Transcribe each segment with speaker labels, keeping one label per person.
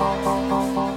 Speaker 1: Thank you.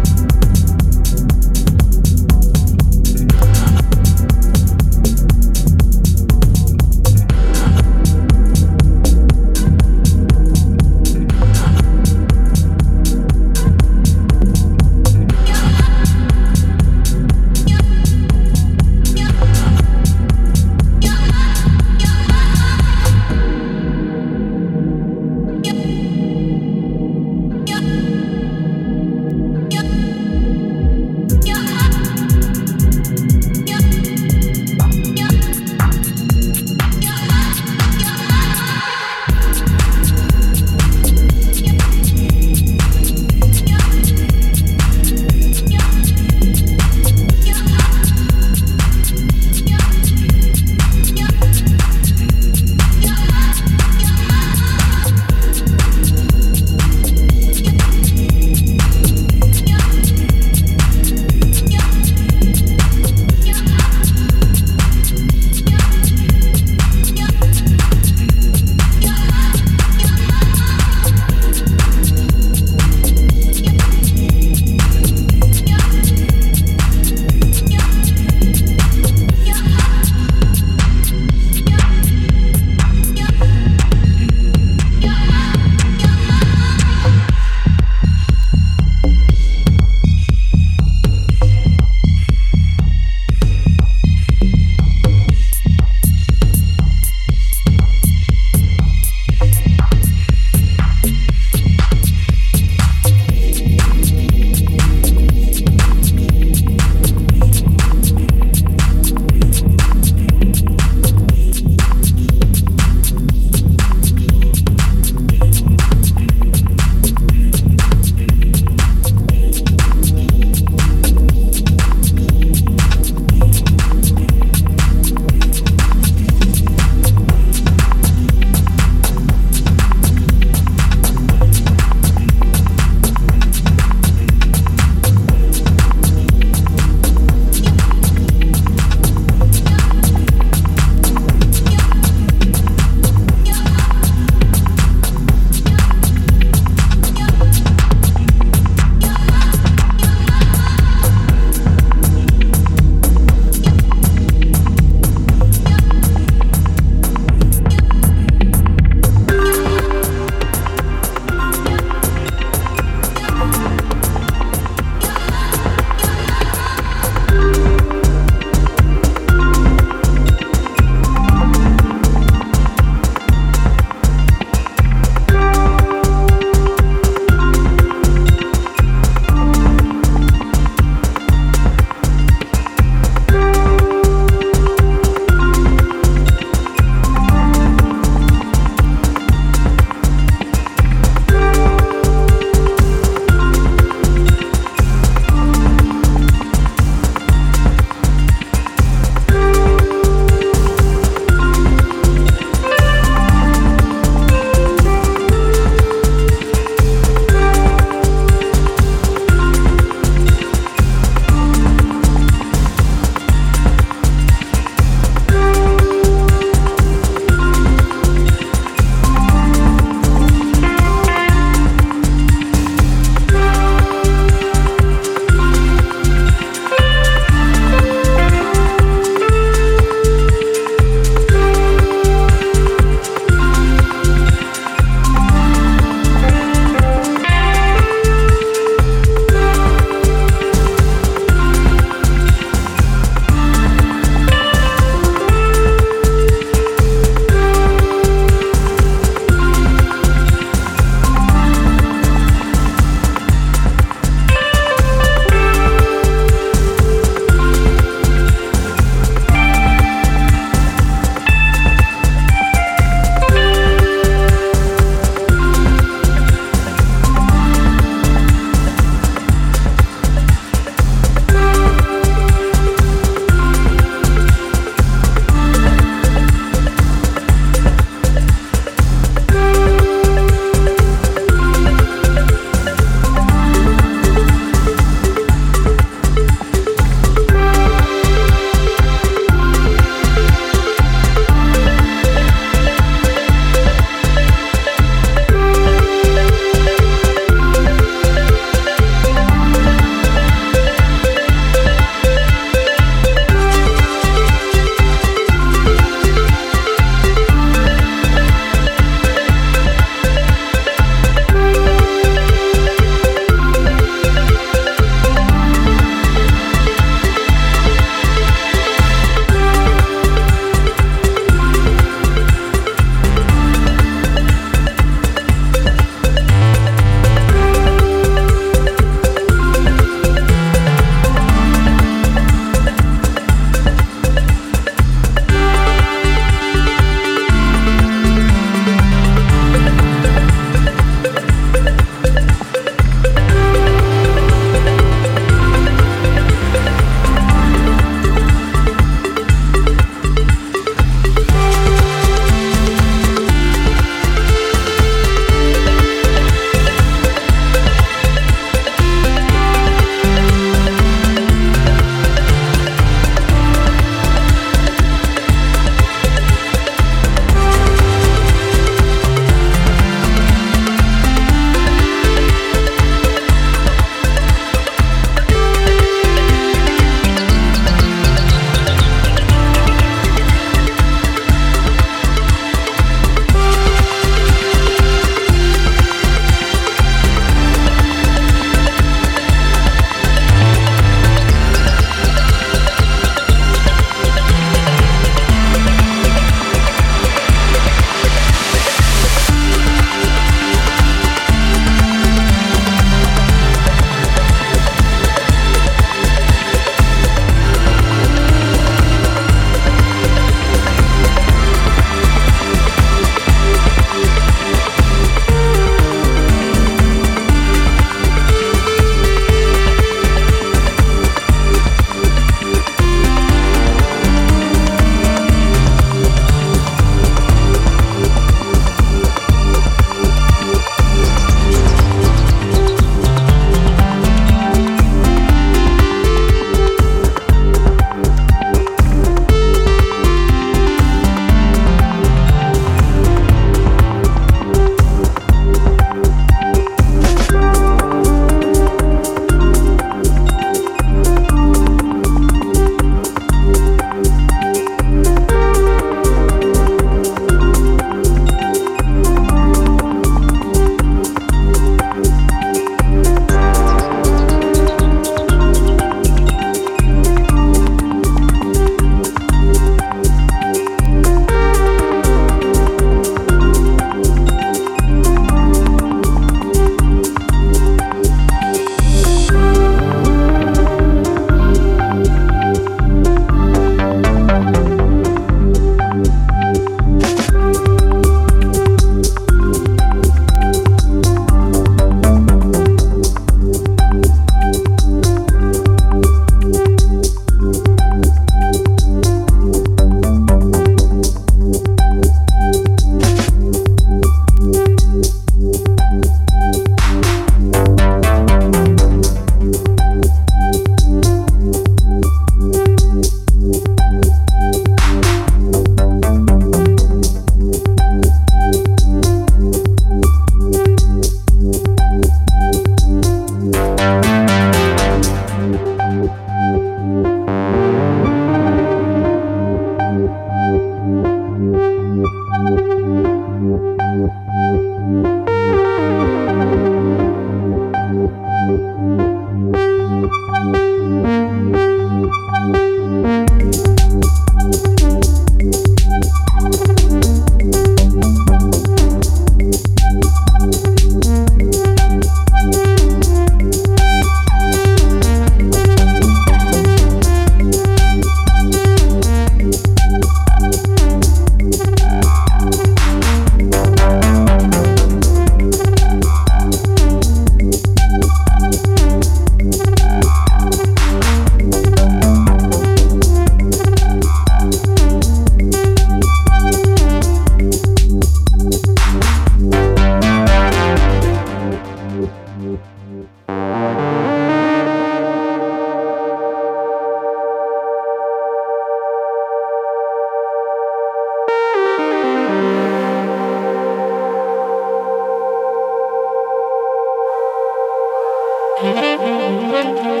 Speaker 2: Thank you.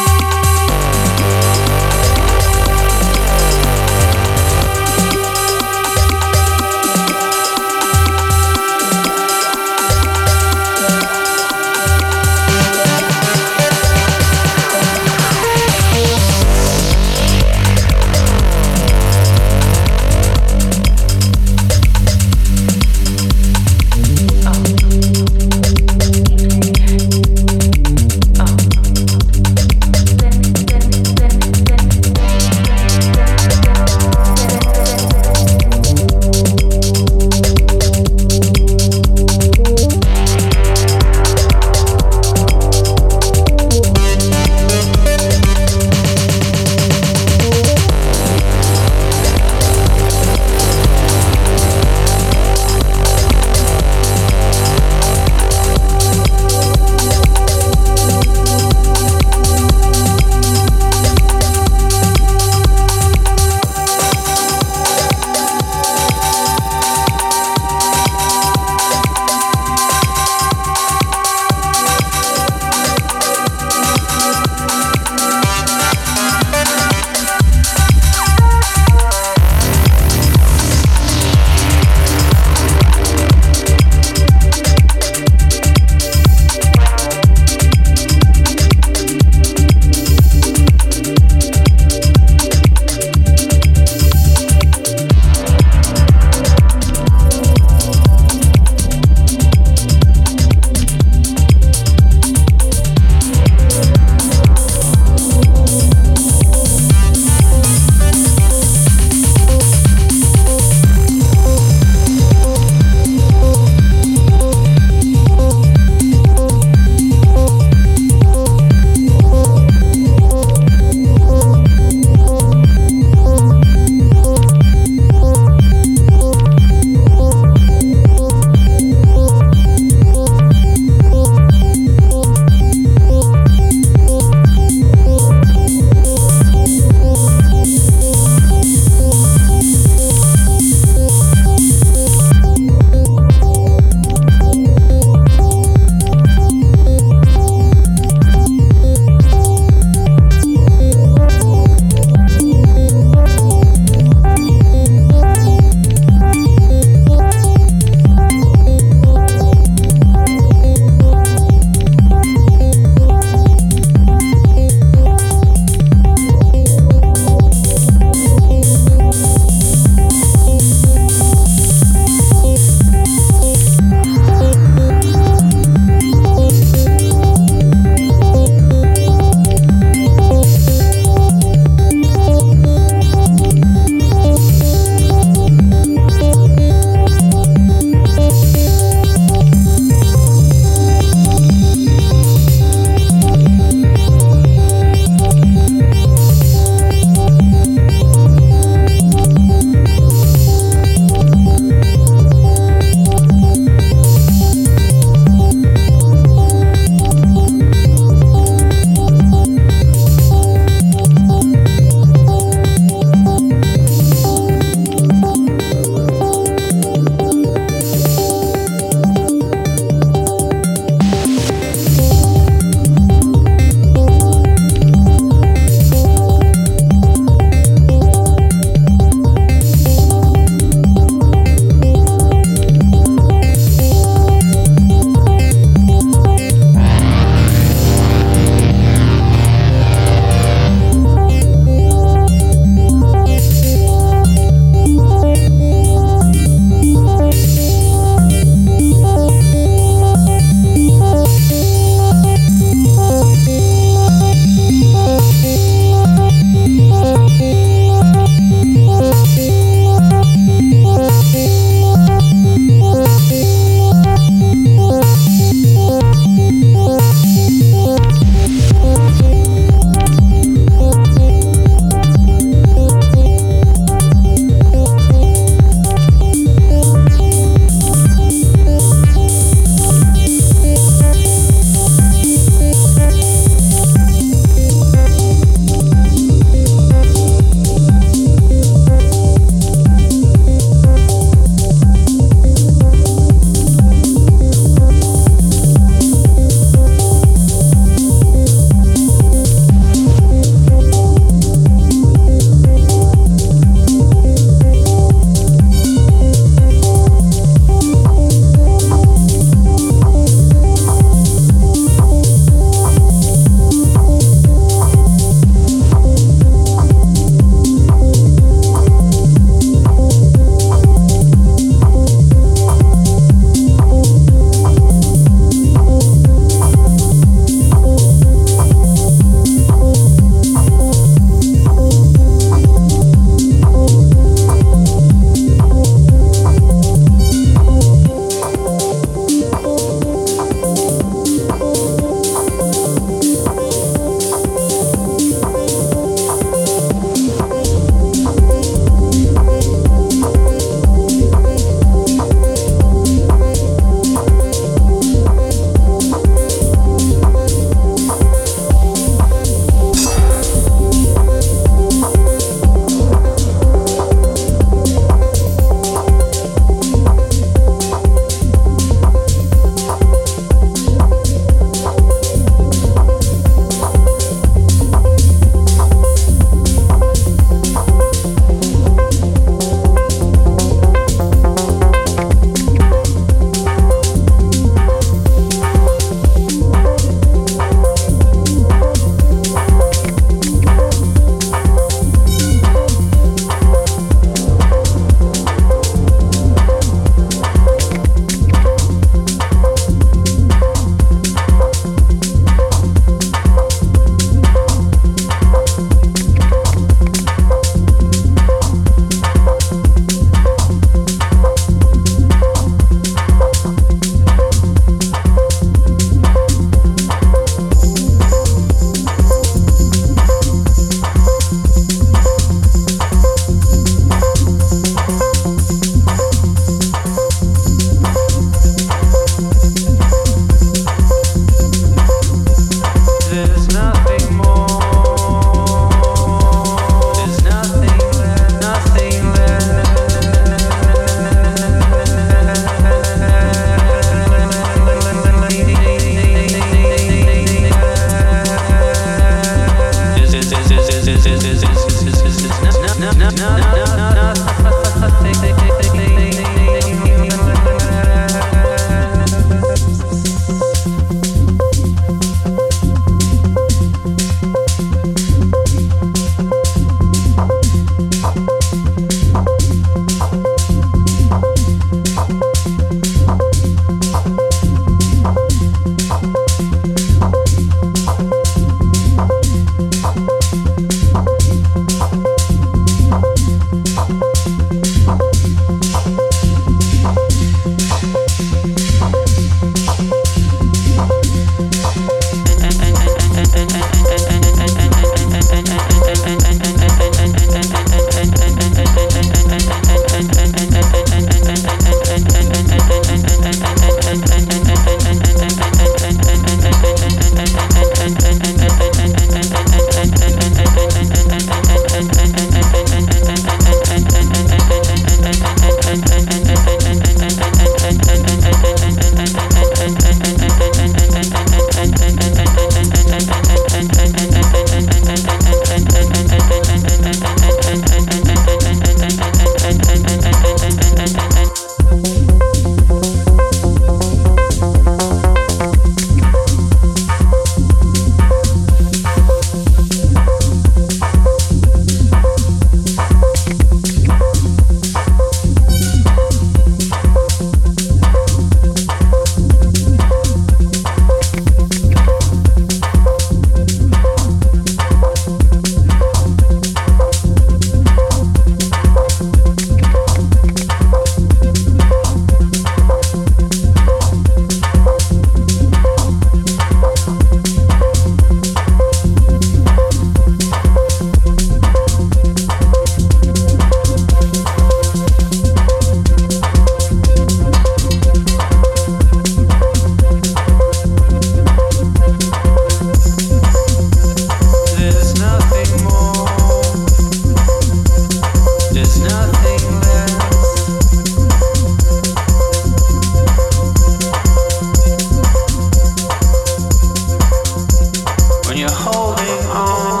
Speaker 3: holding on.